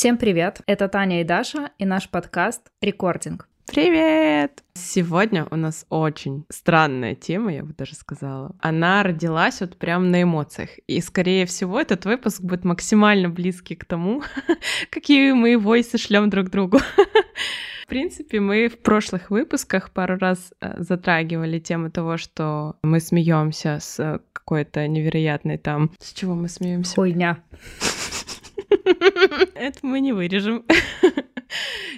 Всем привет! Это Таня и Даша и наш подкаст «Рекординг». Привет! Сегодня у нас очень странная тема, я бы даже сказала. Она родилась вот прям на эмоциях. И, скорее всего, этот выпуск будет максимально близкий к тому, какие мы войсы шлем друг другу. В принципе, мы в прошлых выпусках пару раз э, затрагивали тему того, что мы смеемся с какой-то невероятной там... С чего мы смеемся? Хуйня. Это мы не вырежем.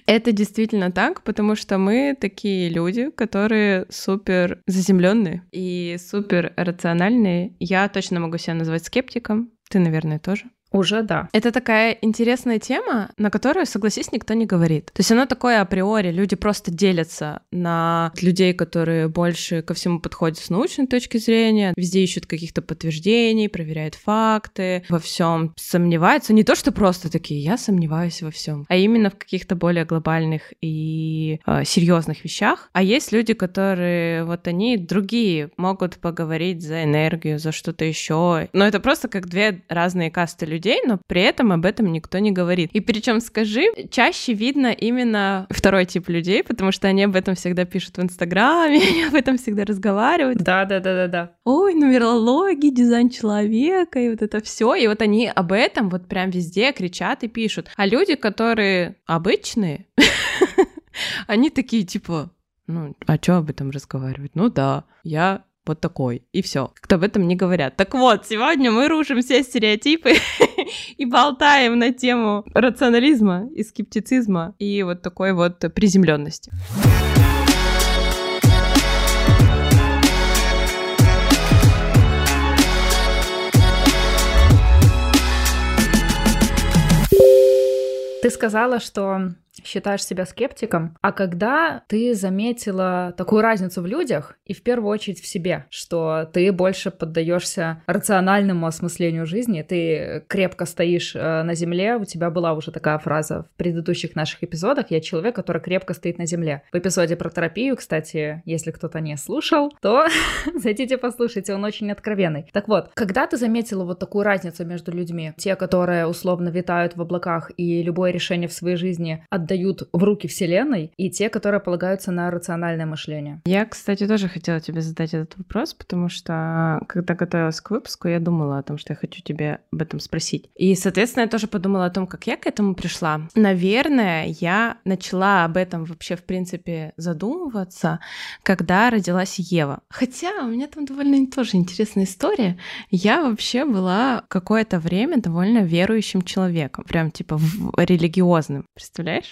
Это действительно так, потому что мы такие люди, которые супер заземленные и супер рациональные. Я точно могу себя назвать скептиком. Ты, наверное, тоже. Уже да. Это такая интересная тема, на которую, согласись, никто не говорит. То есть оно такое априори, люди просто делятся на людей, которые больше ко всему подходят с научной точки зрения, везде ищут каких-то подтверждений, проверяют факты, во всем сомневаются. Не то, что просто такие, я сомневаюсь во всем, а именно в каких-то более глобальных и э, серьезных вещах. А есть люди, которые вот они другие, могут поговорить за энергию, за что-то еще. Но это просто как две разные касты людей людей, но при этом об этом никто не говорит. И причем скажи, чаще видно именно второй тип людей, потому что они об этом всегда пишут в Инстаграме, они об этом всегда разговаривают. Да, да, да, да, да. Ой, нумерология, дизайн человека и вот это все. И вот они об этом вот прям везде кричат и пишут. А люди, которые обычные, они такие типа, ну, а что об этом разговаривать? Ну да, я вот такой, и все. Как-то об этом не говорят. Так вот, сегодня мы рушим все стереотипы и болтаем на тему рационализма и скептицизма и вот такой вот приземленности. Ты сказала, что считаешь себя скептиком, а когда ты заметила такую разницу в людях и в первую очередь в себе, что ты больше поддаешься рациональному осмыслению жизни, ты крепко стоишь э, на земле, у тебя была уже такая фраза в предыдущих наших эпизодах, я человек, который крепко стоит на земле. В эпизоде про терапию, кстати, если кто-то не слушал, то зайдите послушайте, он очень откровенный. Так вот, когда ты заметила вот такую разницу между людьми, те, которые условно витают в облаках и любое решение в своей жизни отдают в руки Вселенной, и те, которые полагаются на рациональное мышление. Я, кстати, тоже хотела тебе задать этот вопрос, потому что когда готовилась к выпуску, я думала о том, что я хочу тебе об этом спросить. И, соответственно, я тоже подумала о том, как я к этому пришла. Наверное, я начала об этом вообще, в принципе, задумываться, когда родилась Ева. Хотя у меня там довольно тоже интересная история. Я вообще была какое-то время довольно верующим человеком, прям типа религиозным. Представляешь?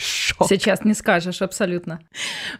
Шок. Сейчас не скажешь, абсолютно.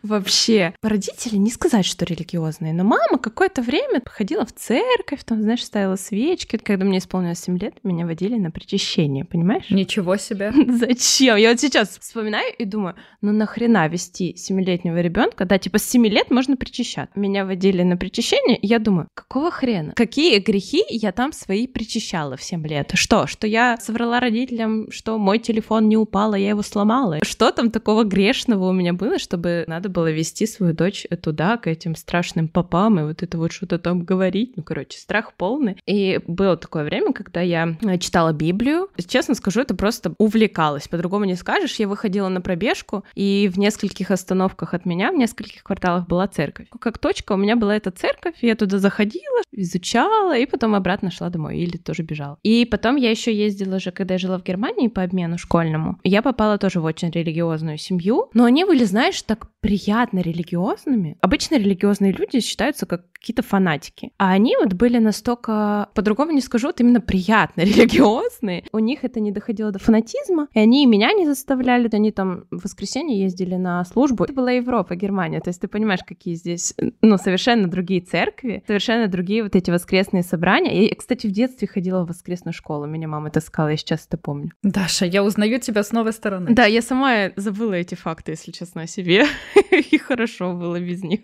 Вообще, родители не сказать, что религиозные, но мама какое-то время ходила в церковь, там, знаешь, ставила свечки. Когда мне исполнилось 7 лет, меня водили на причащение, понимаешь? Ничего себе. Зачем? Я вот сейчас вспоминаю и думаю, ну нахрена вести семилетнего ребенка, да, типа с 7 лет можно причащать. Меня водили на причащение, и я думаю, какого хрена? Какие грехи я там свои причащала в 7 лет? Что? Что я соврала родителям, что мой телефон не упал, а я его сломала? Что там такого грешного у меня было, чтобы надо было вести свою дочь туда, к этим страшным попам, и вот это вот что-то там говорить. Ну, короче, страх полный. И было такое время, когда я э, читала Библию. Честно скажу, это просто увлекалась. По-другому не скажешь. Я выходила на пробежку, и в нескольких остановках от меня, в нескольких кварталах была церковь. Как точка у меня была эта церковь, я туда заходила, изучала, и потом обратно шла домой или тоже бежала. И потом я еще ездила же, когда я жила в Германии по обмену школьному. Я попала тоже в очень религиозную семью, но они были, знаешь, так приятно религиозными. Обычно религиозные люди считаются как какие-то фанатики. А они вот были настолько, по-другому не скажу, вот именно приятно религиозные. У них это не доходило до фанатизма, и они меня не заставляли, они там в воскресенье ездили на службу. Это была Европа, Германия, то есть ты понимаешь, какие здесь, ну, совершенно другие церкви, совершенно другие вот эти воскресные собрания. Я, кстати, в детстве ходила в воскресную школу, меня мама таскала, я сейчас это помню. Даша, я узнаю тебя с новой стороны. Да, я сама забыла эти факты, если честно, о себе, и хорошо было без них.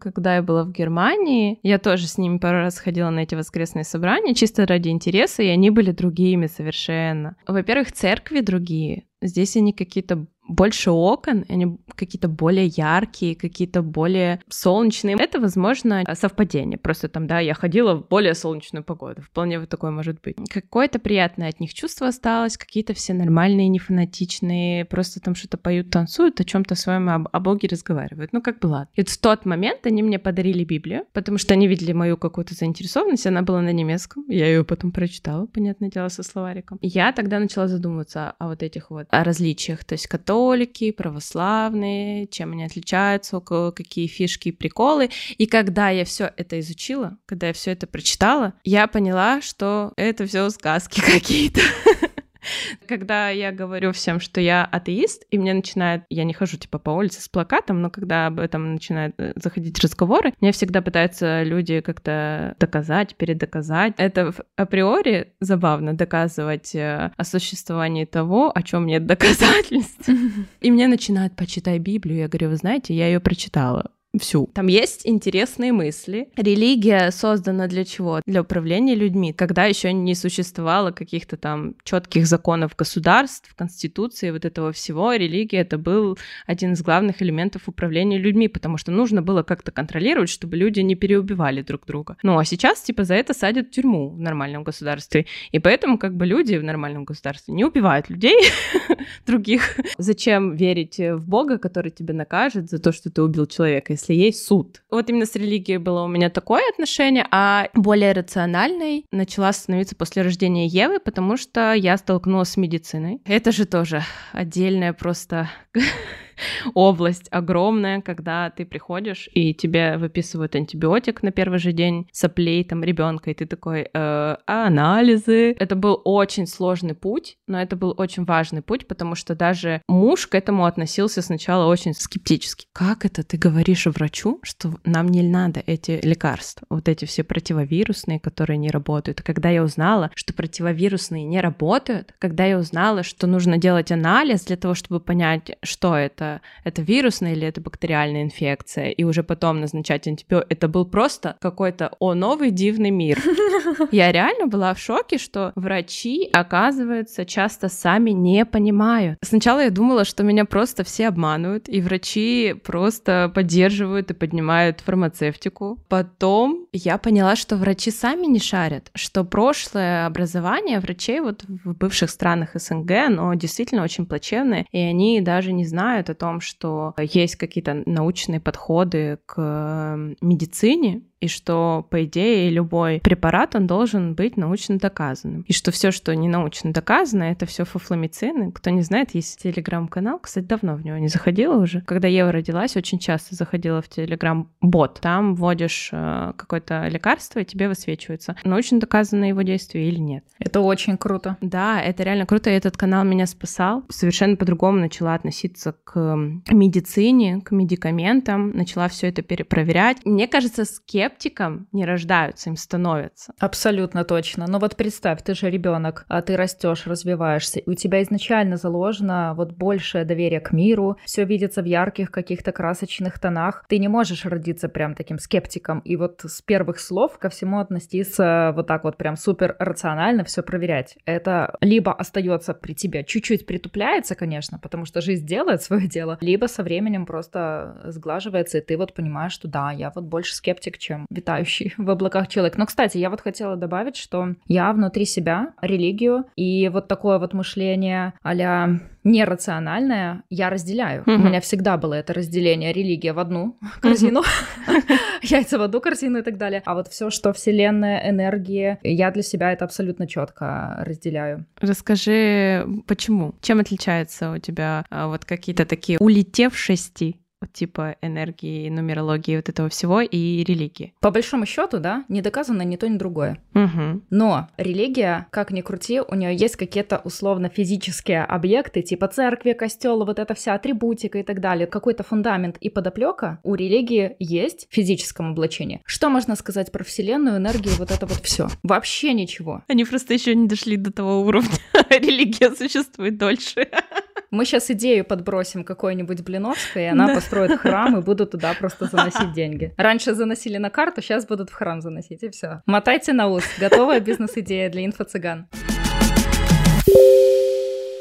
Когда я была в Германии. Я тоже с ними пару раз ходила на эти воскресные собрания, чисто ради интереса, и они были другими совершенно. Во-первых, церкви другие. Здесь они какие-то больше окон, они какие-то более яркие, какие-то более солнечные. Это, возможно, совпадение. Просто там, да, я ходила в более солнечную погоду. Вполне вот такое может быть. Какое-то приятное от них чувство осталось, какие-то все нормальные, не фанатичные, просто там что-то поют, танцуют, о чем-то своем об, о Боге разговаривают. Ну, как бы ладно. И вот в тот момент они мне подарили Библию, потому что они видели мою какую-то заинтересованность, она была на немецком. Я ее потом прочитала, понятное дело, со словариком. И я тогда начала задумываться о вот этих вот о различиях. То есть католики, православные, чем они отличаются, какие фишки и приколы. И когда я все это изучила, когда я все это прочитала, я поняла, что это все сказки какие-то. Когда я говорю всем, что я атеист, и мне начинает, я не хожу типа по улице с плакатом, но когда об этом начинают э, заходить разговоры, мне всегда пытаются люди как-то доказать, передоказать. Это априори забавно доказывать э, о существовании того, о чем нет доказательств. И мне начинают почитай Библию. Я говорю, вы знаете, я ее прочитала всю. Там есть интересные мысли. Религия создана для чего? Для управления людьми. Когда еще не существовало каких-то там четких законов государств, конституции, вот этого всего, религия это был один из главных элементов управления людьми, потому что нужно было как-то контролировать, чтобы люди не переубивали друг друга. Ну а сейчас типа за это садят в тюрьму в нормальном государстве. И поэтому как бы люди в нормальном государстве не убивают людей других. Зачем верить в Бога, который тебя накажет за то, что ты убил человека, если есть суд. Вот именно с религией было у меня такое отношение, а более рациональной начала становиться после рождения Евы, потому что я столкнулась с медициной. Это же тоже отдельная просто область огромная, когда ты приходишь и тебе выписывают антибиотик на первый же день соплей там ребенка, и ты такой, э, а анализы. Это был очень сложный путь, но это был очень важный путь, потому что даже муж к этому относился сначала очень скептически. Как это ты говоришь врачу, что нам не надо эти лекарства, вот эти все противовирусные, которые не работают. Когда я узнала, что противовирусные не работают, когда я узнала, что нужно делать анализ для того, чтобы понять, что это, это, вирусная или это бактериальная инфекция, и уже потом назначать антибиотик. Это был просто какой-то, о, новый дивный мир. Я реально была в шоке, что врачи, оказывается, часто сами не понимают. Сначала я думала, что меня просто все обманывают, и врачи просто поддерживают и поднимают фармацевтику. Потом я поняла, что врачи сами не шарят, что прошлое образование врачей вот в бывших странах СНГ, оно действительно очень плачевное, и они даже не знают о том, что есть какие-то научные подходы к медицине, и что, по идее, любой препарат, он должен быть научно доказанным. И что все, что не научно доказано, это все фуфломицины. Кто не знает, есть телеграм-канал, кстати, давно в него не заходила уже. Когда Ева родилась, очень часто заходила в телеграм-бот. Там вводишь э, какое-то лекарство, и тебе высвечивается, научно доказано его действие или нет. Это очень круто. Да, это реально круто, и этот канал меня спасал. Совершенно по-другому начала относиться к медицине, к медикаментам, начала все это перепроверять. Мне кажется, скеп скептиком не рождаются, им становятся. Абсолютно точно. Но вот представь, ты же ребенок, а ты растешь, развиваешься, и у тебя изначально заложено вот большее доверие к миру, все видится в ярких каких-то красочных тонах. Ты не можешь родиться прям таким скептиком, и вот с первых слов ко всему относиться вот так вот прям супер рационально, все проверять. Это либо остается при тебе, чуть-чуть притупляется, конечно, потому что жизнь делает свое дело, либо со временем просто сглаживается, и ты вот понимаешь, что да, я вот больше скептик, чем чем витающий в облаках человек. Но, кстати, я вот хотела добавить, что я внутри себя религию и вот такое вот мышление а нерациональное я разделяю. Mm-hmm. У меня всегда было это разделение религия в одну корзину, яйца в одну корзину и так далее. А вот все, что вселенная, энергия, я для себя это абсолютно четко разделяю. Расскажи, почему? Чем отличается у тебя а, вот какие-то такие улетевшести типа энергии, нумерологии, вот этого всего и религии. По большому счету, да, не доказано ни то, ни другое. Угу. Но религия, как ни крути, у нее есть какие-то условно физические объекты, типа церкви, костела, вот эта вся атрибутика и так далее. Какой-то фундамент и подоплека у религии есть в физическом облачении. Что можно сказать про Вселенную, энергию, вот это вот все? Вообще ничего. Они просто еще не дошли до того уровня. Религия существует дольше. Мы сейчас идею подбросим какой-нибудь Блиновской, и она построит храм и будут туда просто заносить деньги. Раньше заносили на карту, сейчас будут в храм заносить, и все. Мотайте на ус. Готовая бизнес-идея для инфо-цыган.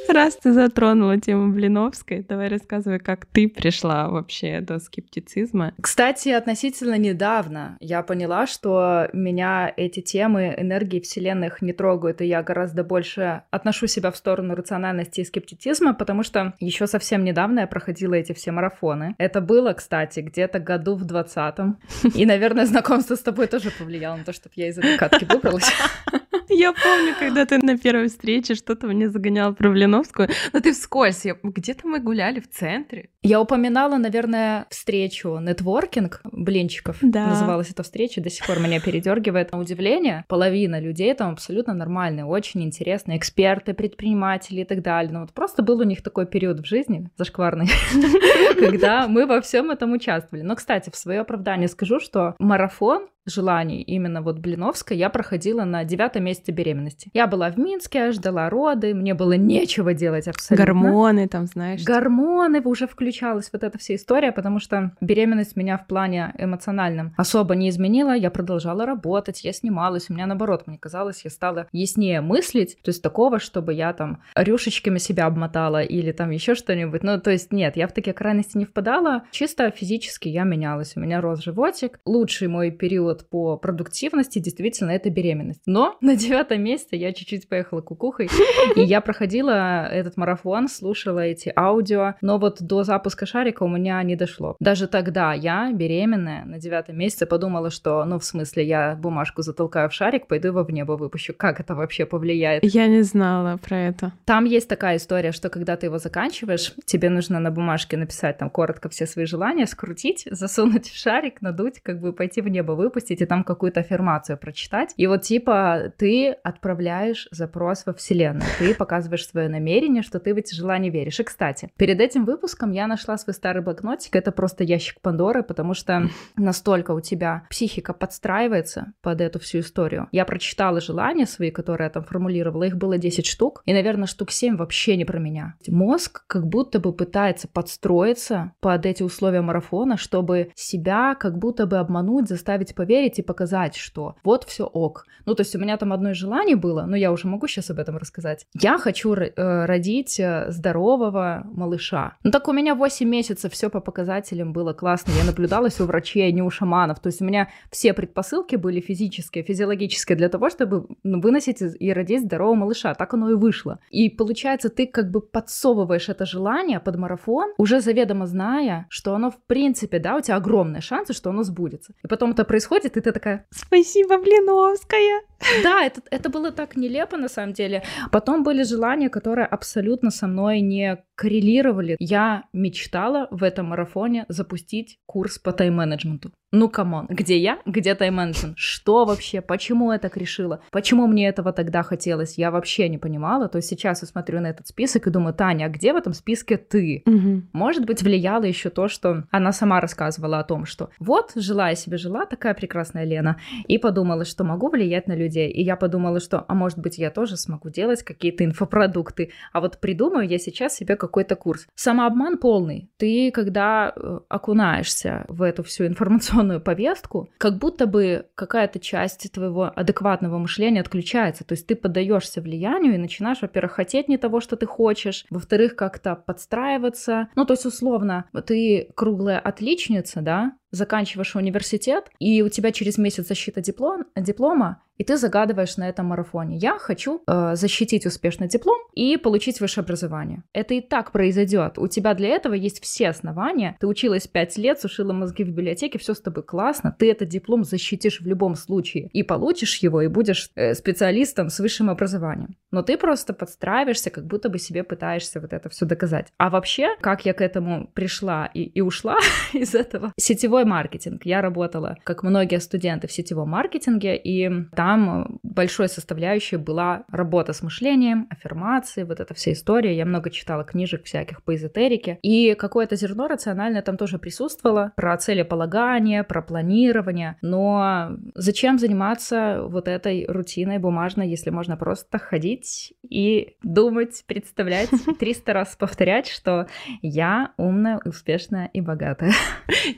Раз ты затронула тему Блиновской, давай рассказывай, как ты пришла вообще до скептицизма. Кстати, относительно недавно я поняла, что меня эти темы энергии вселенных не трогают, и я гораздо больше отношу себя в сторону рациональности и скептицизма, потому что еще совсем недавно я проходила эти все марафоны. Это было, кстати, где-то году в двадцатом. И, наверное, знакомство с тобой тоже повлияло на то, чтобы я из этой катки выбралась. Я помню, когда ты на первой встрече что-то мне загонял про Блиновскую. Но ты вскользь. Я... Где-то мы гуляли в центре. Я упоминала, наверное, встречу нетворкинг блинчиков. Да. Называлась эта встреча, до сих пор меня передергивает. На удивление, половина людей там абсолютно нормальные, очень интересные, эксперты, предприниматели и так далее. Но вот просто был у них такой период в жизни, зашкварный, когда мы во всем этом участвовали. Но, кстати, в свое оправдание скажу, что марафон желаний именно вот Блиновской я проходила на девятом месяце беременности. Я была в Минске, ждала роды, мне было нечего делать абсолютно. Гормоны там, знаешь. Гормоны, уже включалась вот эта вся история, потому что беременность меня в плане эмоциональном особо не изменила, я продолжала работать, я снималась, у меня наоборот, мне казалось, я стала яснее мыслить, то есть такого, чтобы я там рюшечками себя обмотала или там еще что-нибудь, ну то есть нет, я в такие крайности не впадала, чисто физически я менялась, у меня рос животик, лучший мой период вот по продуктивности действительно это беременность. Но на девятом месяце я чуть-чуть поехала кукухой, и я проходила этот марафон, слушала эти аудио, но вот до запуска шарика у меня не дошло. Даже тогда я, беременная, на девятом месяце подумала, что, ну, в смысле, я бумажку затолкаю в шарик, пойду его в небо выпущу. Как это вообще повлияет? Я не знала про это. Там есть такая история, что когда ты его заканчиваешь, тебе нужно на бумажке написать там коротко все свои желания, скрутить, засунуть в шарик, надуть, как бы пойти в небо выпустить, выпустить и там какую-то аффирмацию прочитать. И вот типа ты отправляешь запрос во Вселенную, ты показываешь свое намерение, что ты в эти желания веришь. И, кстати, перед этим выпуском я нашла свой старый блокнотик, это просто ящик Пандоры, потому что настолько у тебя психика подстраивается под эту всю историю. Я прочитала желания свои, которые я там формулировала, их было 10 штук, и, наверное, штук 7 вообще не про меня. Мозг как будто бы пытается подстроиться под эти условия марафона, чтобы себя как будто бы обмануть, заставить поверить, проверить и показать, что вот все ок. Ну, то есть у меня там одно из желаний было, но я уже могу сейчас об этом рассказать. Я хочу э, родить э, здорового малыша. Ну, так у меня 8 месяцев все по показателям было классно. Я наблюдалась у врачей, а не у шаманов. То есть у меня все предпосылки были физические, физиологические для того, чтобы выносить и родить здорового малыша. Так оно и вышло. И получается, ты как бы подсовываешь это желание под марафон, уже заведомо зная, что оно в принципе, да, у тебя огромные шансы, что оно сбудется. И потом это происходит, происходит, и ты такая... Спасибо, Блиновская! Да, это, это было так нелепо на самом деле. Потом были желания, которые абсолютно со мной не коррелировали. Я мечтала в этом марафоне запустить курс по тайм-менеджменту. Ну, come on, где я, где тайм-менеджмент? Что вообще? Почему я так решила? Почему мне этого тогда хотелось? Я вообще не понимала. То есть сейчас я смотрю на этот список и думаю, Таня, а где в этом списке ты? Угу. Может быть, влияло еще то, что она сама рассказывала о том, что вот, жила я себе жила, такая прекрасная Лена, и подумала, что могу влиять на людей. И я подумала, что, а может быть, я тоже смогу делать какие-то инфопродукты. А вот придумаю я сейчас себе какой-то курс. Самообман полный. Ты, когда э, окунаешься в эту всю информационную повестку, как будто бы какая-то часть твоего адекватного мышления отключается. То есть ты поддаешься влиянию и начинаешь, во-первых, хотеть не того, что ты хочешь, во-вторых, как-то подстраиваться. Ну, то есть, условно, ты круглая отличница, да, заканчиваешь университет, и у тебя через месяц защита диплом, диплома, и ты загадываешь на этом марафоне. Я хочу э, защитить успешный диплом и получить высшее образование. Это и так произойдет. У тебя для этого есть все основания. Ты училась 5 лет, сушила мозги в библиотеке, все с тобой классно. Ты этот диплом защитишь в любом случае. И получишь его, и будешь э, специалистом с высшим образованием. Но ты просто подстраиваешься, как будто бы себе пытаешься вот это все доказать. А вообще, как я к этому пришла и, и ушла из этого? Сетевой маркетинг. Я работала, как многие студенты, в сетевом маркетинге, и там большой составляющей была работа с мышлением, аффирмации, вот эта вся история. Я много читала книжек всяких по эзотерике, и какое-то зерно рациональное там тоже присутствовало, про целеполагание, про планирование, но зачем заниматься вот этой рутиной бумажной, если можно просто ходить и думать, представлять, 300 раз повторять, что я умная, успешная и богатая.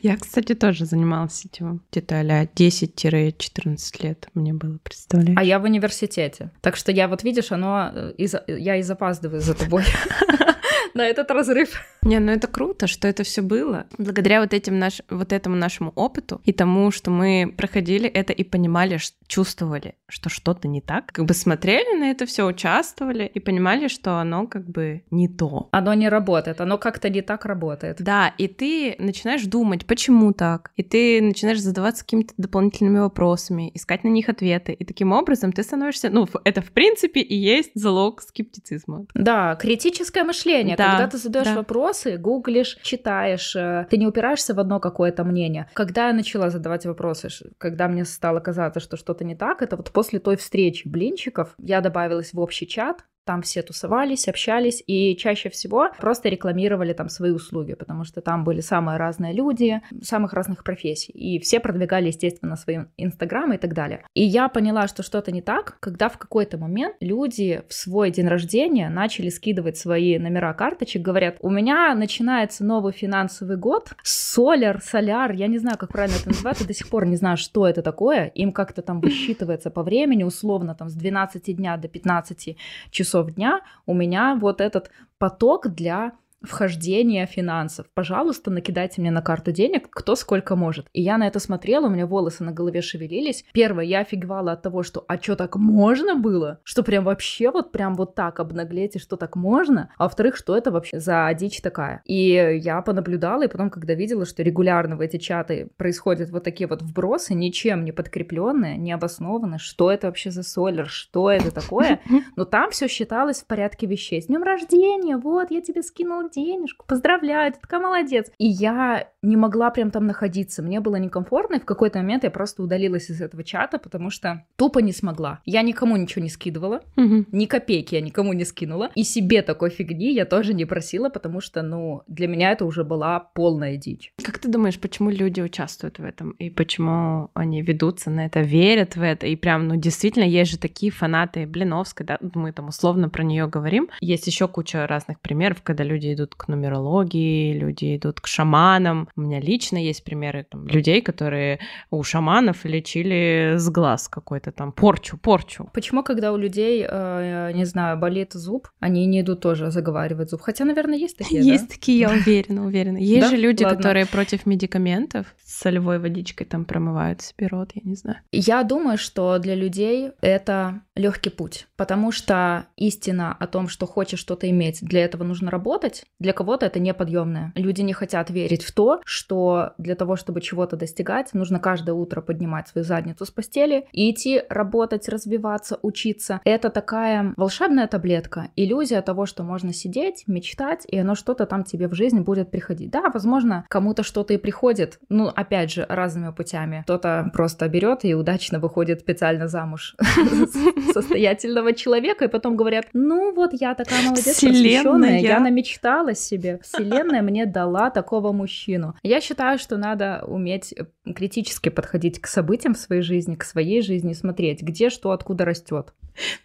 Я, кстати, тоже занималась сетевым. Где-то а 10-14 лет мне было представляешь? А я в университете. Так что я вот, видишь, оно... э, Из... Я и запаздываю за тобой на этот разрыв. Не, ну это круто, что это все было. Благодаря вот, этим наш, вот этому нашему опыту и тому, что мы проходили это и понимали, чувствовали, что что-то не так, как бы смотрели на это все, участвовали и понимали, что оно как бы не то. Оно не работает, оно как-то не так работает. Да, и ты начинаешь думать, почему так, и ты начинаешь задаваться какими-то дополнительными вопросами, искать на них ответы, и таким образом ты становишься, ну, это в принципе и есть залог скептицизма. Да, критическое мышление. Да, Когда ты задаешь да. вопросы, гуглишь, читаешь, э, ты не упираешься в одно какое-то мнение. Когда я начала задавать вопросы, когда мне стало казаться, что что-то не так, это вот после той встречи блинчиков я добавилась в общий чат, там все тусовались, общались и чаще всего просто рекламировали там свои услуги, потому что там были самые разные люди, самых разных профессий, и все продвигали, естественно, свои инстаграмы и так далее. И я поняла, что что-то не так, когда в какой-то момент люди в свой день рождения начали скидывать свои номера карточек, говорят, у меня начинается новый финансовый год, соляр, соляр, я не знаю, как правильно это называется, до сих пор не знаю, что это такое, им как-то там высчитывается по времени, условно, там с 12 дня до 15 часов дня у меня вот этот поток для вхождения финансов. Пожалуйста, накидайте мне на карту денег, кто сколько может. И я на это смотрела, у меня волосы на голове шевелились. Первое, я офигевала от того, что а что так можно было? Что прям вообще вот прям вот так обнаглеть, и что так можно? А во-вторых, что это вообще за дичь такая? И я понаблюдала, и потом, когда видела, что регулярно в эти чаты происходят вот такие вот вбросы, ничем не подкрепленные, не обоснованные, что это вообще за солер, что это такое, но там все считалось в порядке вещей. С днем рождения, вот, я тебе денежку, поздравляю, ты такая молодец. И я не могла прям там находиться, мне было некомфортно, и в какой-то момент я просто удалилась из этого чата, потому что тупо не смогла. Я никому ничего не скидывала, Мгм. ни копейки я никому не скинула, и себе такой фигни я тоже не просила, потому что, ну, для меня это уже была полная дичь. Как ты думаешь, почему люди участвуют в этом? И почему они ведутся на это, верят в это? И прям, ну, действительно, есть же такие фанаты Блиновской, да, мы там условно про нее говорим. Есть еще куча разных примеров, когда люди идут к нумерологии, люди идут к шаманам. У меня лично есть примеры там, людей, которые у шаманов лечили с глаз какой-то там порчу, порчу. Почему, когда у людей, э, не знаю, болит зуб, они не идут тоже заговаривать зуб? Хотя, наверное, есть такие? Есть такие, я уверена, уверена. Есть же люди, которые против медикаментов с солевой водичкой там промывают себе рот, я не знаю. Я думаю, что для людей это легкий путь, потому что истина о том, что хочешь что-то иметь, для этого нужно работать, для кого-то это неподъемное. Люди не хотят верить в то, что для того, чтобы чего-то достигать, нужно каждое утро поднимать свою задницу с постели и идти работать, развиваться, учиться. Это такая волшебная таблетка, иллюзия того, что можно сидеть, мечтать, и оно что-то там тебе в жизнь будет приходить. Да, возможно, кому-то что-то и приходит, ну, опять же, разными путями. Кто-то просто берет и удачно выходит специально замуж состоятельного человека, и потом говорят, ну вот я такая молодец, Вселенная. я намечтала себе, вселенная мне дала такого мужчину. Я считаю, что надо уметь э, критически подходить к событиям в своей жизни, к своей жизни, смотреть, где что, откуда растет.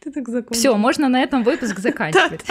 Ты так. Все, можно на этом выпуск заканчивать.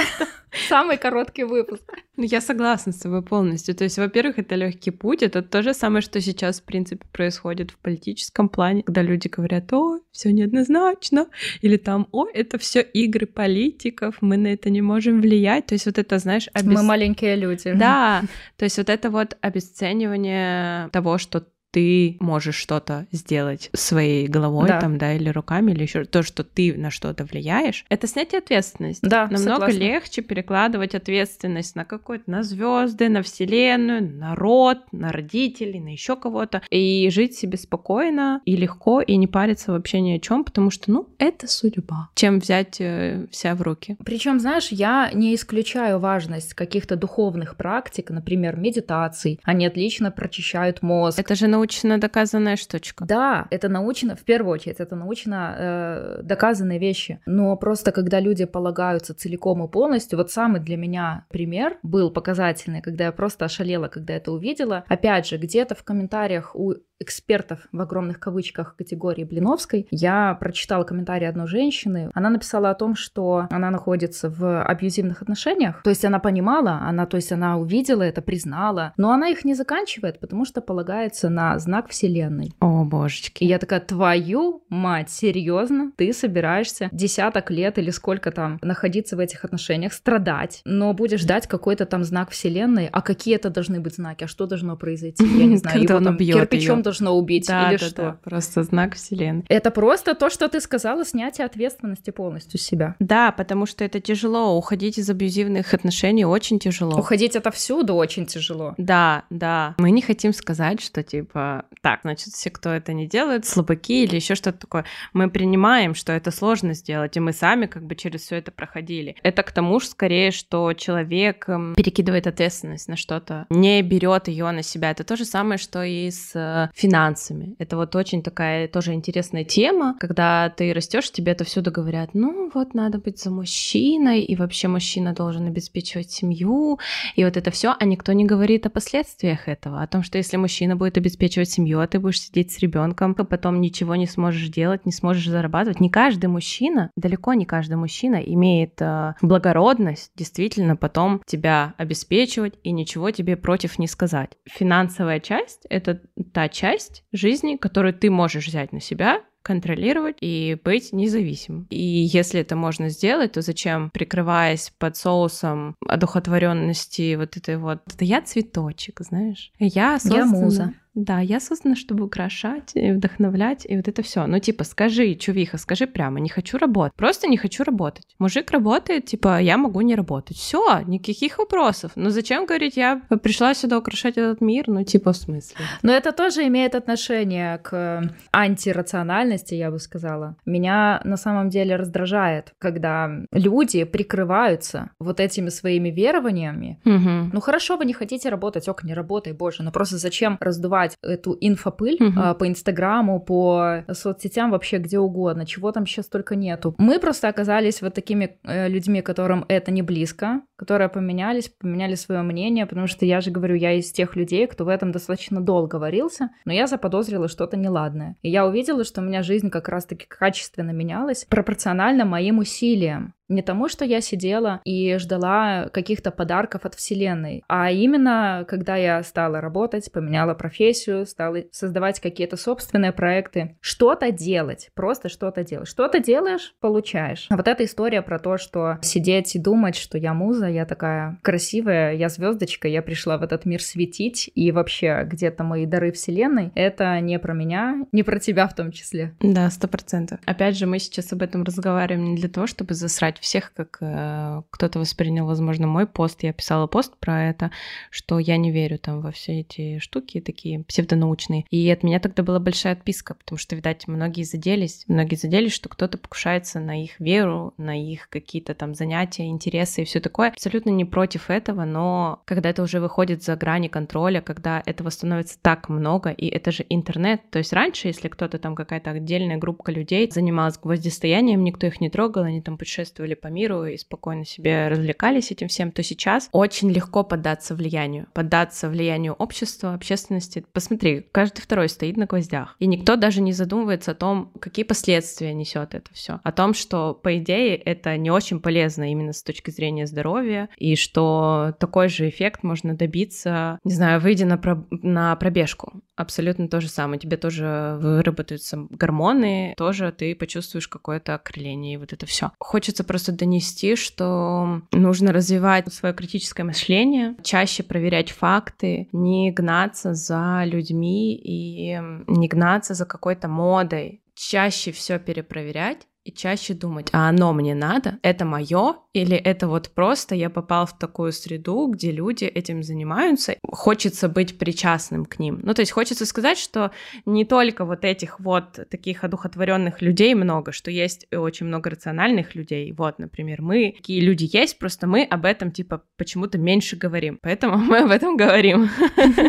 Самый короткий выпуск. Ну, я согласна с тобой полностью. То есть, во-первых, это легкий путь. Это то же самое, что сейчас, в принципе, происходит в политическом плане, когда люди говорят, о, все неоднозначно, или там, о, это все игры политиков, мы на это не можем влиять. То есть, вот это, знаешь, обес- Мы маленькие люди. Да, то есть вот это вот обесценивание того, что ты можешь что-то сделать своей головой, Да. там, да, или руками, или еще то, что ты на что-то влияешь, это снятие ответственности. Да, Намного согласна. легче перекладывать ответственность на какой-то, на звезды, на вселенную, на род, на родителей, на еще кого-то, и жить себе спокойно и легко, и не париться вообще ни о чем, потому что, ну, это судьба. Чем взять э, вся в руки. Причем, знаешь, я не исключаю важность каких-то духовных практик, например, медитаций. Они отлично прочищают мозг. Это же научно доказанная штучка. Да, это научно, в первую очередь, это научно э, доказанные вещи. Но просто когда люди полагаются целиком и полностью, вот самый для меня пример был показательный, когда я просто ошалела, когда это увидела. Опять же, где-то в комментариях у экспертов в огромных кавычках категории Блиновской, я прочитала комментарий одной женщины. Она написала о том, что она находится в абьюзивных отношениях. То есть она понимала, она, то есть она увидела это, признала, но она их не заканчивает, потому что полагается на знак Вселенной. О, божечки. И я такая, твою мать, серьезно? Ты собираешься десяток лет или сколько там находиться в этих отношениях, страдать, но будешь ждать какой-то там знак Вселенной, а какие это должны быть знаки, а что должно произойти? Я не знаю, его там кирпичом должно убить да, или да, что? Да, просто знак Вселенной. Это просто то, что ты сказала, снятие ответственности полностью с себя. Да, потому что это тяжело. Уходить из абьюзивных отношений очень тяжело. Уходить отовсюду очень тяжело. Да, да. Мы не хотим сказать, что типа, так, значит, все, кто это не делает, слабаки или еще что-то такое. Мы принимаем, что это сложно сделать, и мы сами как бы через все это проходили. Это к тому же скорее, что человек эм, перекидывает ответственность на что-то, не берет ее на себя. Это то же самое, что и с э, финансами. Это вот очень такая тоже интересная тема, когда ты растешь, тебе это всюду говорят, ну вот надо быть за мужчиной, и вообще мужчина должен обеспечивать семью, и вот это все, а никто не говорит о последствиях этого, о том, что если мужчина будет обеспечивать семью, а ты будешь сидеть с ребенком, а потом ничего не сможешь делать, не сможешь зарабатывать. Не каждый мужчина, далеко не каждый мужчина имеет э, благородность действительно потом тебя обеспечивать и ничего тебе против не сказать. Финансовая часть — это та часть жизни, которую ты можешь взять на себя, контролировать и быть независимым. И если это можно сделать, то зачем, прикрываясь под соусом одухотворенности вот этой вот... Это я цветочек, знаешь? Я, я муза. Да, я создана, чтобы украшать и вдохновлять, и вот это все. Ну, типа, скажи, чувиха, скажи прямо, не хочу работать. Просто не хочу работать. Мужик работает, типа, я могу не работать. Все, никаких вопросов. Но зачем говорить, я пришла сюда украшать этот мир? Ну, типа, в смысле? Но это тоже имеет отношение к антирациональности, я бы сказала. Меня на самом деле раздражает, когда люди прикрываются вот этими своими верованиями. Угу. Ну, хорошо, вы не хотите работать, ок, не работай, боже, но просто зачем раздувать эту инфопыль угу. а, по Инстаграму, по соцсетям, вообще где угодно, чего там сейчас только нету. Мы просто оказались вот такими э, людьми, которым это не близко, которые поменялись, поменяли свое мнение, потому что я же говорю, я из тех людей, кто в этом достаточно долго варился, но я заподозрила что-то неладное. И я увидела, что у меня жизнь как раз-таки качественно менялась пропорционально моим усилиям. Не тому, что я сидела и ждала каких-то подарков от Вселенной, а именно, когда я стала работать, поменяла профессию, стала создавать какие-то собственные проекты, что-то делать, просто что-то делать. Что-то делаешь, получаешь. А вот эта история про то, что сидеть и думать, что я муза, я такая красивая, я звездочка, я пришла в этот мир светить, и вообще где-то мои дары Вселенной, это не про меня, не про тебя в том числе. Да, сто процентов. Опять же, мы сейчас об этом разговариваем не для того, чтобы засрать всех, как э, кто-то воспринял, возможно, мой пост. Я писала пост про это, что я не верю там во все эти штуки такие псевдонаучные. И от меня тогда была большая отписка, потому что, видать, многие заделись, многие заделись, что кто-то покушается на их веру, на их какие-то там занятия, интересы и все такое. Абсолютно не против этого, но когда это уже выходит за грани контроля, когда этого становится так много, и это же интернет. То есть раньше, если кто-то там какая-то отдельная группа людей занималась гвоздистоянием, никто их не трогал, они там путешествовали путешествовали по миру и спокойно себе развлекались этим всем, то сейчас очень легко поддаться влиянию, поддаться влиянию общества, общественности. Посмотри, каждый второй стоит на гвоздях, и никто даже не задумывается о том, какие последствия несет это все, о том, что по идее это не очень полезно именно с точки зрения здоровья, и что такой же эффект можно добиться, не знаю, выйдя на, про... на пробежку. Абсолютно то же самое. Тебе тоже выработаются гормоны, тоже ты почувствуешь какое-то окрыление, и вот это все. Хочется просто донести, что нужно развивать свое критическое мышление, чаще проверять факты, не гнаться за людьми и не гнаться за какой-то модой, чаще все перепроверять и чаще думать, а оно мне надо, это мое, или это вот просто я попал в такую среду, где люди этим занимаются, хочется быть причастным к ним. Ну, то есть хочется сказать, что не только вот этих вот таких одухотворенных людей много, что есть очень много рациональных людей. Вот, например, мы, такие люди есть, просто мы об этом типа почему-то меньше говорим. Поэтому мы об этом говорим,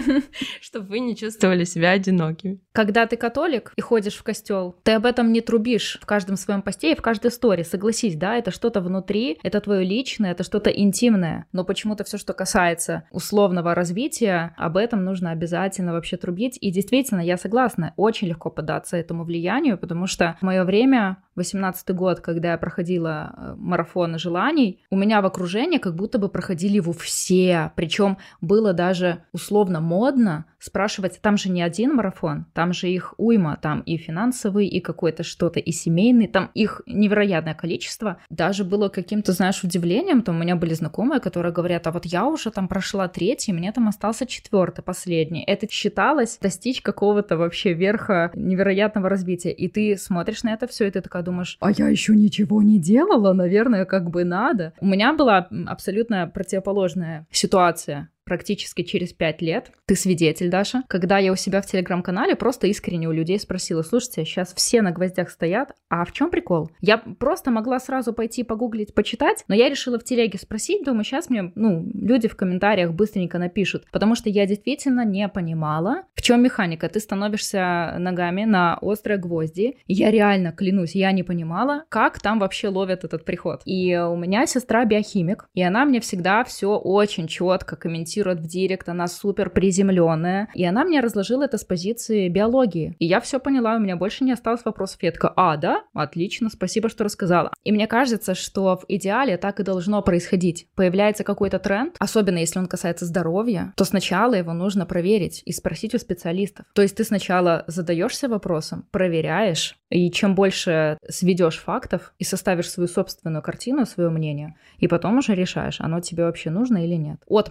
чтобы вы не чувствовали себя одинокими. Когда ты католик и ходишь в костел, ты об этом не трубишь в каждом своем посте и в каждой истории. Согласись, да, это что-то внутри, это твое личное, это что-то интимное. Но почему-то все, что касается условного развития, об этом нужно обязательно вообще трубить. И действительно, я согласна, очень легко поддаться этому влиянию, потому что в мое время 18 год, когда я проходила э, марафоны желаний, у меня в окружении как будто бы проходили его все. Причем было даже условно модно спрашивать, там же не один марафон, там же их уйма, там и финансовый, и какой-то что-то, и семейный, там их невероятное количество. Даже было каким-то, знаешь, удивлением, там у меня были знакомые, которые говорят, а вот я уже там прошла третий, мне там остался четвертый, последний. Это считалось достичь какого-то вообще верха невероятного развития. И ты смотришь на это все, и ты такая думаешь, а я еще ничего не делала, наверное, как бы надо. У меня была абсолютно противоположная ситуация практически через пять лет. Ты свидетель, Даша. Когда я у себя в телеграм-канале просто искренне у людей спросила, слушайте, сейчас все на гвоздях стоят, а в чем прикол? Я просто могла сразу пойти погуглить, почитать, но я решила в телеге спросить, думаю, сейчас мне, ну, люди в комментариях быстренько напишут, потому что я действительно не понимала, в чем механика. Ты становишься ногами на острые гвозди. Я реально, клянусь, я не понимала, как там вообще ловят этот приход. И у меня сестра биохимик, и она мне всегда все очень четко комментирует комментирует в директ, она супер приземленная. И она мне разложила это с позиции биологии. И я все поняла, у меня больше не осталось вопросов. Я такая, а, да? Отлично, спасибо, что рассказала. И мне кажется, что в идеале так и должно происходить. Появляется какой-то тренд, особенно если он касается здоровья, то сначала его нужно проверить и спросить у специалистов. То есть ты сначала задаешься вопросом, проверяешь, и чем больше сведешь фактов и составишь свою собственную картину, свое мнение, и потом уже решаешь, оно тебе вообще нужно или нет. От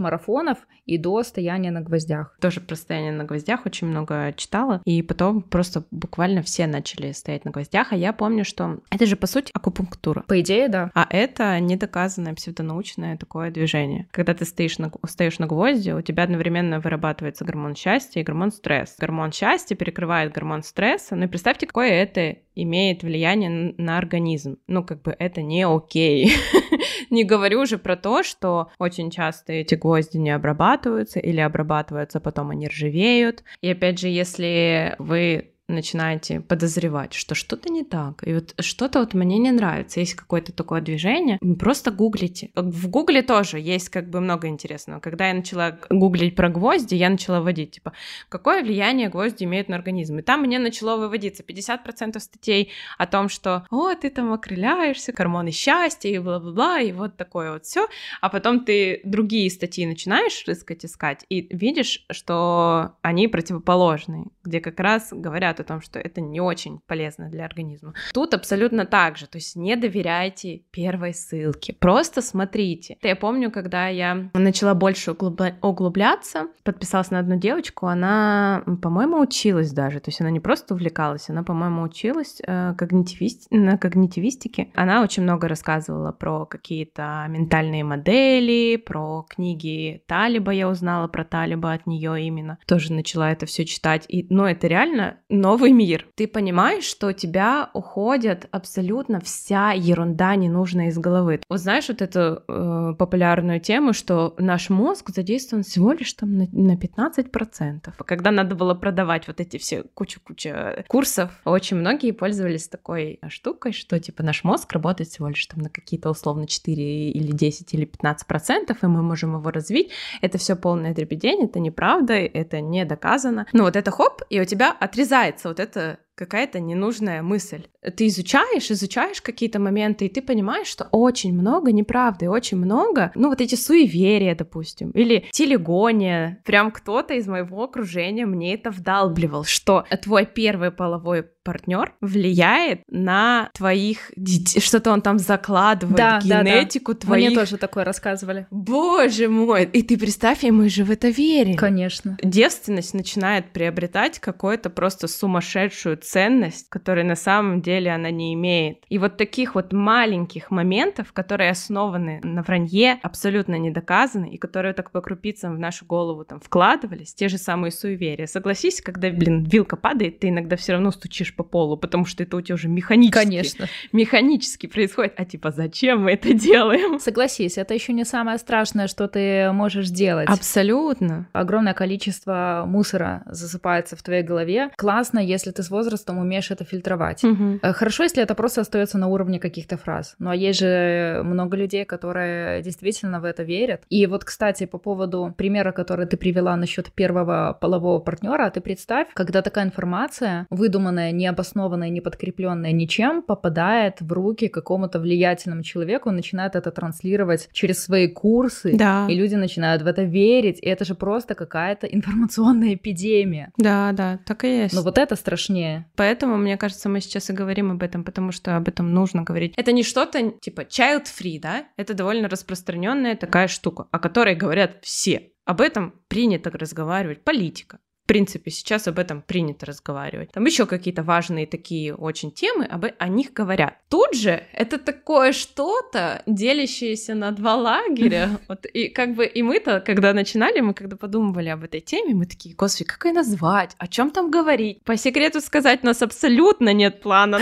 марафонов и до стояния на гвоздях. Тоже про стояние на гвоздях очень много читала, и потом просто буквально все начали стоять на гвоздях, а я помню, что это же по сути акупунктура. По идее, да. А это недоказанное псевдонаучное такое движение. Когда ты стоишь на, стоишь на гвозди, у тебя одновременно вырабатывается гормон счастья и гормон стресса. Гормон счастья перекрывает гормон стресса. Ну и представьте, какое это имеет влияние на организм. Ну, как бы это не окей. не говорю уже про то, что очень часто эти гвозди не обрабатываются или обрабатываются, потом они ржавеют. И опять же, если вы начинаете подозревать, что что-то не так, и вот что-то вот мне не нравится, есть какое-то такое движение, просто гуглите. В гугле тоже есть как бы много интересного. Когда я начала гуглить про гвозди, я начала вводить, типа, какое влияние гвозди имеют на организм. И там мне начало выводиться 50% статей о том, что, о, ты там окрыляешься, гормоны счастья и бла-бла-бла, и вот такое вот все. А потом ты другие статьи начинаешь рыскать, искать, и видишь, что они противоположные, где как раз говорят о том, что это не очень полезно для организма. Тут абсолютно так же, то есть не доверяйте первой ссылке, просто смотрите. Я помню, когда я начала больше углубляться, подписалась на одну девочку, она, по-моему, училась даже, то есть она не просто увлекалась, она, по-моему, училась э, когнитивист... на когнитивистике. Она очень много рассказывала про какие-то ментальные модели, про книги Талиба, я узнала про Талиба от нее именно. Тоже начала это все читать. И, ну, это реально новый мир. Ты понимаешь, что у тебя уходит абсолютно вся ерунда ненужная из головы. Вот знаешь вот эту э, популярную тему, что наш мозг задействован всего лишь там на, на 15%. Когда надо было продавать вот эти все куча-куча курсов, очень многие пользовались такой штукой, что типа наш мозг работает всего лишь там на какие-то условно 4 или 10 или 15%, и мы можем его развить. Это все полное дребедень, это неправда, это не доказано. Ну вот это хоп, и у тебя отрезает появляется вот это какая-то ненужная мысль. Ты изучаешь, изучаешь какие-то моменты, и ты понимаешь, что очень много неправды, очень много, ну, вот эти суеверия, допустим, или телегония. Прям кто-то из моего окружения мне это вдалбливал, что твой первый половой партнер влияет на твоих детей, что-то он там закладывает, да, генетику да, да. твоих. Мне тоже такое рассказывали. Боже мой! И ты представь, и мы же в это верим. Конечно. Девственность начинает приобретать какую-то просто сумасшедшую ценность, которой на самом деле она не имеет. И вот таких вот маленьких моментов, которые основаны на вранье, абсолютно не доказаны, и которые так по крупицам в нашу голову там вкладывались, те же самые суеверия. Согласись, когда, блин, вилка падает, ты иногда все равно стучишь по полу, потому что это у тебя уже механически. Конечно. Механически происходит. А типа, зачем мы это делаем? Согласись, это еще не самое страшное, что ты можешь делать. Абсолютно. Огромное количество мусора засыпается в твоей голове. Классно, если ты с возрастом возрастом умеешь это фильтровать. Угу. Хорошо, если это просто остается на уровне каких-то фраз. Ну а есть же много людей, которые действительно в это верят. И вот, кстати, по поводу примера, который ты привела насчет первого полового партнера, ты представь, когда такая информация, выдуманная, необоснованная, не подкрепленная ничем, попадает в руки какому-то влиятельному человеку, он начинает это транслировать через свои курсы, да. и люди начинают в это верить, и это же просто какая-то информационная эпидемия. Да, да, так и есть. Но вот это страшнее. Поэтому, мне кажется, мы сейчас и говорим об этом, потому что об этом нужно говорить. Это не что-то типа child-free, да? Это довольно распространенная такая штука, о которой говорят все. Об этом принято разговаривать. Политика, в принципе, сейчас об этом принято разговаривать. Там еще какие-то важные такие очень темы, об, о них говорят. Тут же это такое что-то, делящееся на два лагеря. Вот, и как бы и мы-то, когда начинали, мы когда подумывали об этой теме, мы такие, господи, как ее назвать? О чем там говорить? По секрету сказать, у нас абсолютно нет плана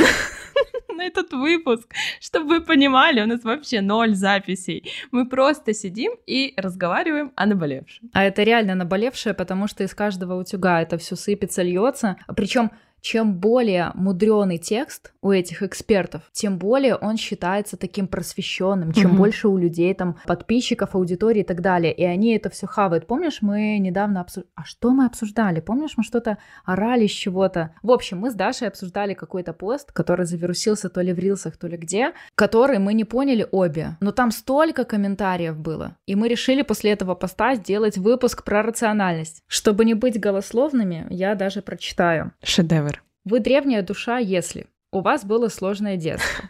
на этот выпуск, чтобы вы понимали, у нас вообще ноль записей. Мы просто сидим и разговариваем о наболевшем. А это реально наболевшее, потому что из каждого утюга это все сыпется, льется. Причем чем более мудреный текст у этих экспертов, тем более он считается таким просвещенным, чем mm-hmm. больше у людей там подписчиков, аудитории и так далее. И они это все хавают. Помнишь, мы недавно обсуждали... А что мы обсуждали? Помнишь, мы что-то орали с чего-то? В общем, мы с Дашей обсуждали какой-то пост, который завирусился то ли в рилсах, то ли где, который мы не поняли обе. Но там столько комментариев было. И мы решили после этого поста сделать выпуск про рациональность. Чтобы не быть голословными, я даже прочитаю. Шедевр. Вы древняя душа, если у вас было сложное детство.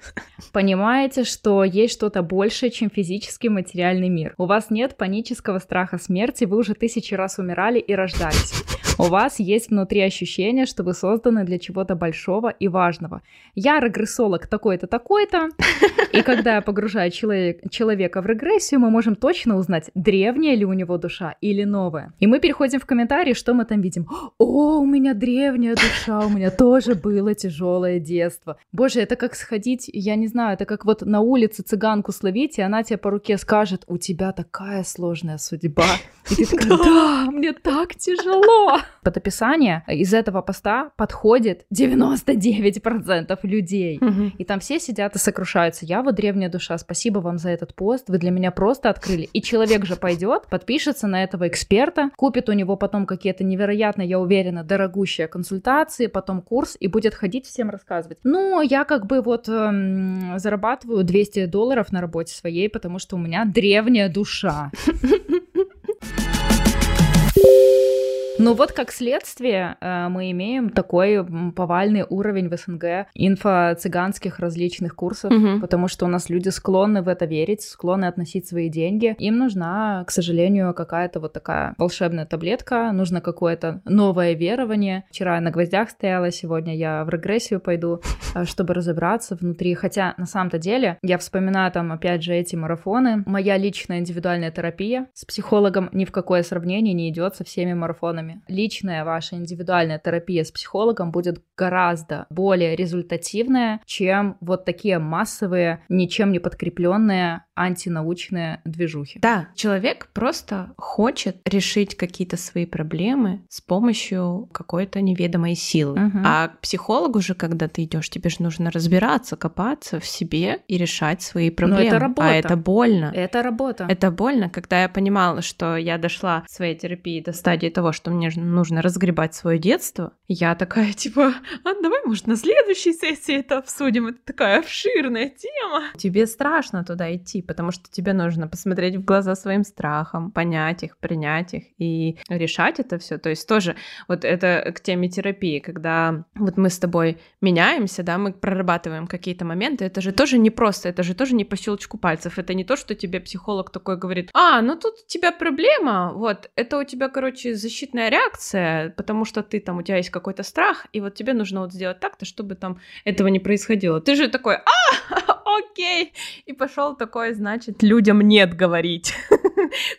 Понимаете, что есть что-то большее, чем физический материальный мир. У вас нет панического страха смерти, вы уже тысячи раз умирали и рождались. У вас есть внутри ощущение, что вы созданы для чего-то большого и важного. Я регрессолог такой-то, такой-то. И когда я погружаю человек, человека в регрессию, мы можем точно узнать, древняя ли у него душа или новая. И мы переходим в комментарии, что мы там видим. О, у меня древняя душа, у меня тоже было тяжелое детство. Боже, это как сходить, я не знаю, это как вот на улице цыганку словить, и она тебе по руке скажет, у тебя такая сложная судьба. И ты такая, да, мне так тяжело под описание из этого поста подходит 99% людей. Угу. И там все сидят и сокрушаются. Я вот древняя душа, спасибо вам за этот пост, вы для меня просто открыли. И человек же пойдет, подпишется на этого эксперта, купит у него потом какие-то невероятно, я уверена, дорогущие консультации, потом курс и будет ходить всем рассказывать. Ну, я как бы вот эм, зарабатываю 200 долларов на работе своей, потому что у меня древняя душа. Ну вот как следствие э, мы имеем такой повальный уровень в СНГ инфо-цыганских различных курсов, угу. потому что у нас люди склонны в это верить, склонны относить свои деньги. Им нужна, к сожалению, какая-то вот такая волшебная таблетка, нужно какое-то новое верование. Вчера я на гвоздях стояла, сегодня я в регрессию пойду, э, чтобы разобраться внутри. Хотя на самом-то деле я вспоминаю там опять же эти марафоны. Моя личная индивидуальная терапия с психологом ни в какое сравнение не идет со всеми марафонами психологами. Личная ваша индивидуальная терапия с психологом будет гораздо более результативная, чем вот такие массовые, ничем не подкрепленные антинаучные движухи. Да, человек просто хочет решить какие-то свои проблемы с помощью какой-то неведомой силы. Угу. А к психологу же, когда ты идешь, тебе же нужно разбираться, копаться в себе и решать свои проблемы. Но это работа. А это больно. Это работа. Это больно, когда я понимала, что я дошла в своей терапии до стадии того, что мне нужно разгребать свое детство. Я такая, типа, а давай, может, на следующей сессии это обсудим. Это такая обширная тема. Тебе страшно туда идти, потому что тебе нужно посмотреть в глаза своим страхам, понять их, принять их и решать это все. То есть тоже вот это к теме терапии, когда вот мы с тобой меняемся, да, мы прорабатываем какие-то моменты, это же тоже не просто, это же тоже не по щелчку пальцев, это не то, что тебе психолог такой говорит, а, ну тут у тебя проблема, вот, это у тебя, короче, защитная реакция, потому что ты там, у тебя есть какой-то страх, и вот тебе нужно вот сделать так-то, чтобы там этого не происходило. Ты же такой, а, окей, и пошел такой, значит, людям нет говорить.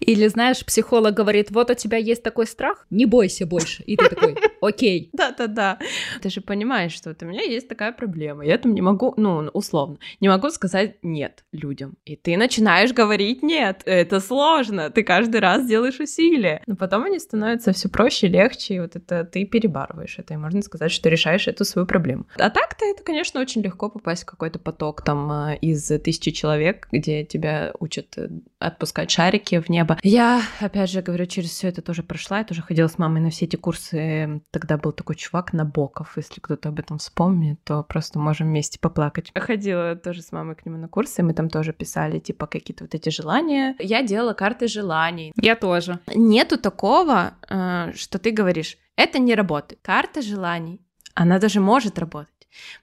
Или, знаешь, психолог говорит, вот у тебя есть такой страх, не бойся больше. И ты такой, окей. Да-да-да. Ты же понимаешь, что вот у меня есть такая проблема. Я там не могу, ну, условно, не могу сказать нет людям. И ты начинаешь говорить нет. Это сложно. Ты каждый раз делаешь усилия. Но потом они становятся все проще, легче, и вот это ты перебарываешь это, и можно сказать, что решаешь эту свою проблему. А так-то это, конечно, очень легко попасть в какой-то поток там э, из тысячи человек, где тебя учат э, отпускать шарики в небо. Я, опять же, говорю, через все это тоже прошла. Я тоже ходила с мамой на все эти курсы. Тогда был такой чувак Набоков. Если кто-то об этом вспомнит, то просто можем вместе поплакать. Ходила тоже с мамой к нему на курсы, мы там тоже писали, типа, какие-то вот эти желания. Я делала карты желаний. Я тоже. Нету такого, э, что ты говоришь, это не работает. Карта желаний, она даже может работать.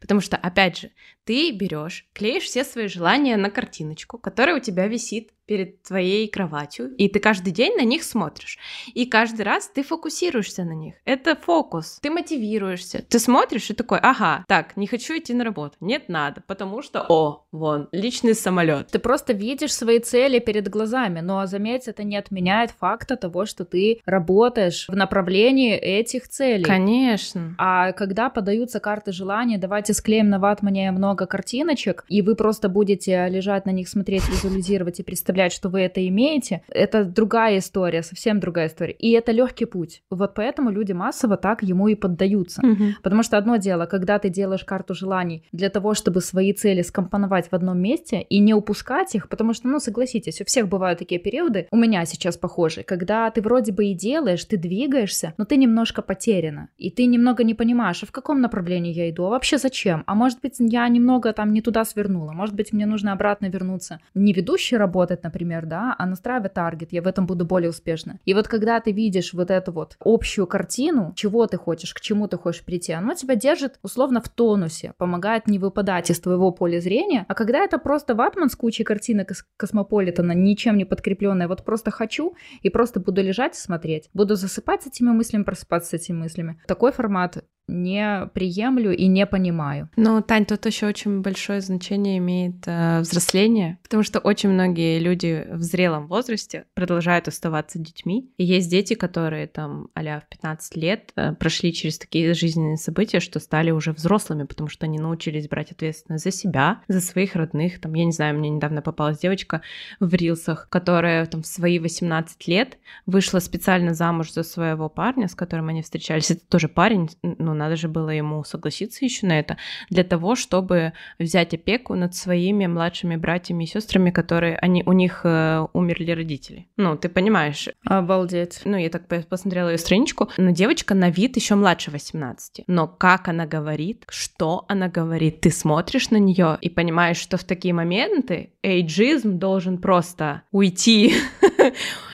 Потому что, опять же, ты берешь, клеишь все свои желания на картиночку, которая у тебя висит перед твоей кроватью, и ты каждый день на них смотришь. И каждый раз ты фокусируешься на них. Это фокус. Ты мотивируешься. Ты смотришь и такой, ага, так, не хочу идти на работу. Нет, надо, потому что, о, вон, личный самолет. Ты просто видишь свои цели перед глазами, но, заметь, это не отменяет факта того, что ты работаешь в направлении этих целей. Конечно. А когда подаются карты желаний, давайте склеим на ватмане много картиночек, и вы просто будете лежать на них, смотреть, визуализировать и представлять, представлять, что вы это имеете, это другая история, совсем другая история. И это легкий путь. Вот поэтому люди массово так ему и поддаются. Угу. Потому что одно дело, когда ты делаешь карту желаний для того, чтобы свои цели скомпоновать в одном месте и не упускать их, потому что, ну, согласитесь, у всех бывают такие периоды, у меня сейчас похожие, когда ты вроде бы и делаешь, ты двигаешься, но ты немножко потеряна, и ты немного не понимаешь, а в каком направлении я иду, а вообще зачем, а может быть я немного там не туда свернула, может быть мне нужно обратно вернуться, не ведущей работать, например, да, а настраивать таргет, я в этом буду более успешна. И вот когда ты видишь вот эту вот общую картину, чего ты хочешь, к чему ты хочешь прийти, оно тебя держит условно в тонусе, помогает не выпадать из твоего поля зрения, а когда это просто ватман с кучей картинок из Космополитена, ничем не подкрепленная, вот просто хочу и просто буду лежать и смотреть, буду засыпать с этими мыслями, просыпаться с этими мыслями. Такой формат не приемлю и не понимаю. Ну, Тань, тут еще очень большое значение имеет э, взросление, потому что очень многие люди в зрелом возрасте продолжают оставаться детьми. И есть дети, которые там а в 15 лет э, прошли через такие жизненные события, что стали уже взрослыми, потому что они научились брать ответственность за себя, за своих родных. Там, я не знаю, мне недавно попалась девочка в рилсах, которая там в свои 18 лет вышла специально замуж за своего парня, с которым они встречались. Это тоже парень, ну, надо же было ему согласиться еще на это, для того, чтобы взять опеку над своими младшими братьями и сестрами, которые они, у них э, умерли родители. Ну, ты понимаешь. Обалдеть. Ну, я так посмотрела ее страничку, но девочка на вид еще младше 18. Но как она говорит, что она говорит, ты смотришь на нее и понимаешь, что в такие моменты эйджизм должен просто уйти.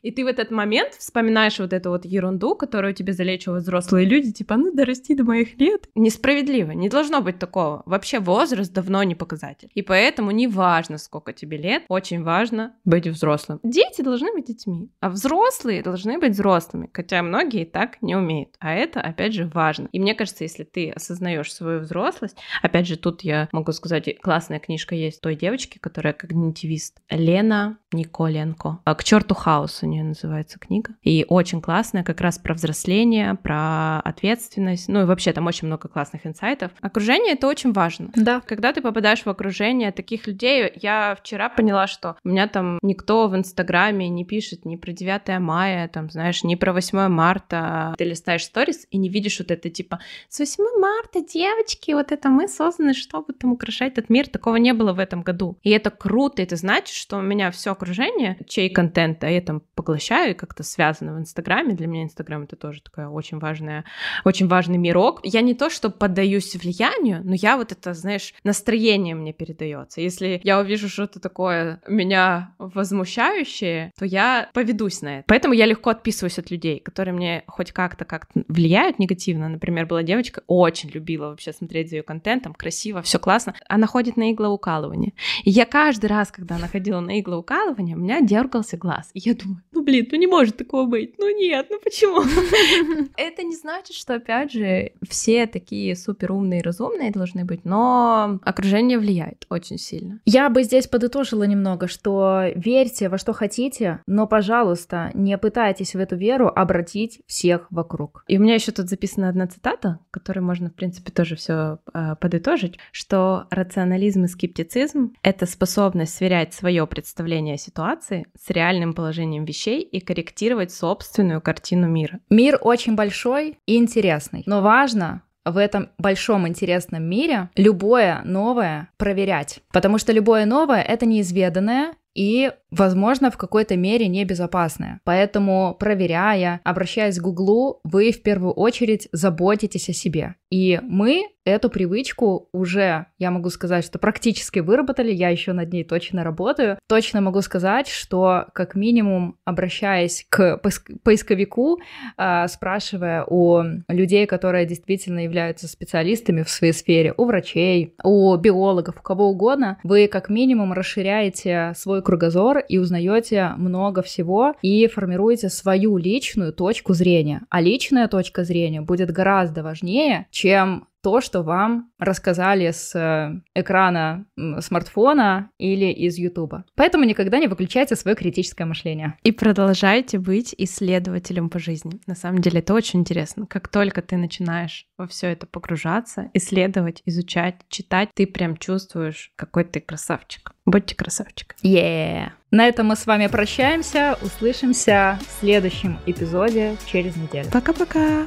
И ты в этот момент вспоминаешь вот эту вот ерунду, которую тебе залечивают взрослые люди, типа, ну, дорасти до моих лет. Несправедливо, не должно быть такого. Вообще возраст давно не показатель. И поэтому не важно, сколько тебе лет, очень важно быть взрослым. Дети должны быть детьми, а взрослые должны быть взрослыми, хотя многие так не умеют. А это, опять же, важно. И мне кажется, если ты осознаешь свою взрослость, опять же, тут я могу сказать, классная книжка есть той девочки, которая когнитивист, Лена Николенко. «К черту хаос» у нее называется книга. И очень классная, как раз про взросление, про ответственность. Ну и вообще там очень много классных инсайтов. Окружение — это очень важно. Да. Когда ты попадаешь в окружение таких людей, я вчера поняла, что у меня там никто в Инстаграме не пишет ни про 9 мая, там, знаешь, ни про 8 марта. Ты листаешь сторис и не видишь вот это, типа, с 8 марта, девочки, вот это мы созданы, чтобы там украшать этот мир. Такого не было в этом году. И это круто, это значит, что у меня все окружение, чей контент я там поглощаю и как-то связано в Инстаграме. Для меня Инстаграм это тоже такая очень важная, очень важный мирок. Я не то, что поддаюсь влиянию, но я вот это, знаешь, настроение мне передается. Если я увижу что-то такое меня возмущающее, то я поведусь на это. Поэтому я легко отписываюсь от людей, которые мне хоть как-то как-то влияют негативно. Например, была девочка, очень любила вообще смотреть за ее контентом, красиво, все классно. Она ходит на иглоукалывание. И я каждый раз, когда она ходила на иглоукалывание, прикалывания у меня дергался глаз. И я думаю, ну блин, ну не может такого быть. Ну нет, ну почему? Это не значит, что, опять же, все такие супер умные и разумные должны быть, но окружение влияет очень сильно. Я бы здесь подытожила немного, что верьте во что хотите, но, пожалуйста, не пытайтесь в эту веру обратить всех вокруг. И у меня еще тут записана одна цитата, которой можно, в принципе, тоже все э, подытожить, что рационализм и скептицизм — это способность сверять свое представление о ситуации с реальным положением вещей и корректировать собственную картину мира. Мир очень большой и интересный, но важно в этом большом интересном мире любое новое проверять. Потому что любое новое — это неизведанное, и, возможно, в какой-то мере небезопасное. Поэтому, проверяя, обращаясь к Гуглу, вы в первую очередь заботитесь о себе. И мы эту привычку уже, я могу сказать, что практически выработали, я еще над ней точно работаю. Точно могу сказать, что как минимум, обращаясь к поисковику, а, спрашивая у людей, которые действительно являются специалистами в своей сфере, у врачей, у биологов, у кого угодно, вы как минимум расширяете свой кругозор и узнаете много всего и формируете свою личную точку зрения. А личная точка зрения будет гораздо важнее, чем то, что вам рассказали с э, экрана смартфона или из Ютуба. Поэтому никогда не выключайте свое критическое мышление. И продолжайте быть исследователем по жизни. На самом деле это очень интересно. Как только ты начинаешь во все это погружаться, исследовать, изучать, читать, ты прям чувствуешь, какой ты красавчик. Будьте красавчик. Yeah. На этом мы с вами прощаемся. Услышимся в следующем эпизоде через неделю. Пока-пока.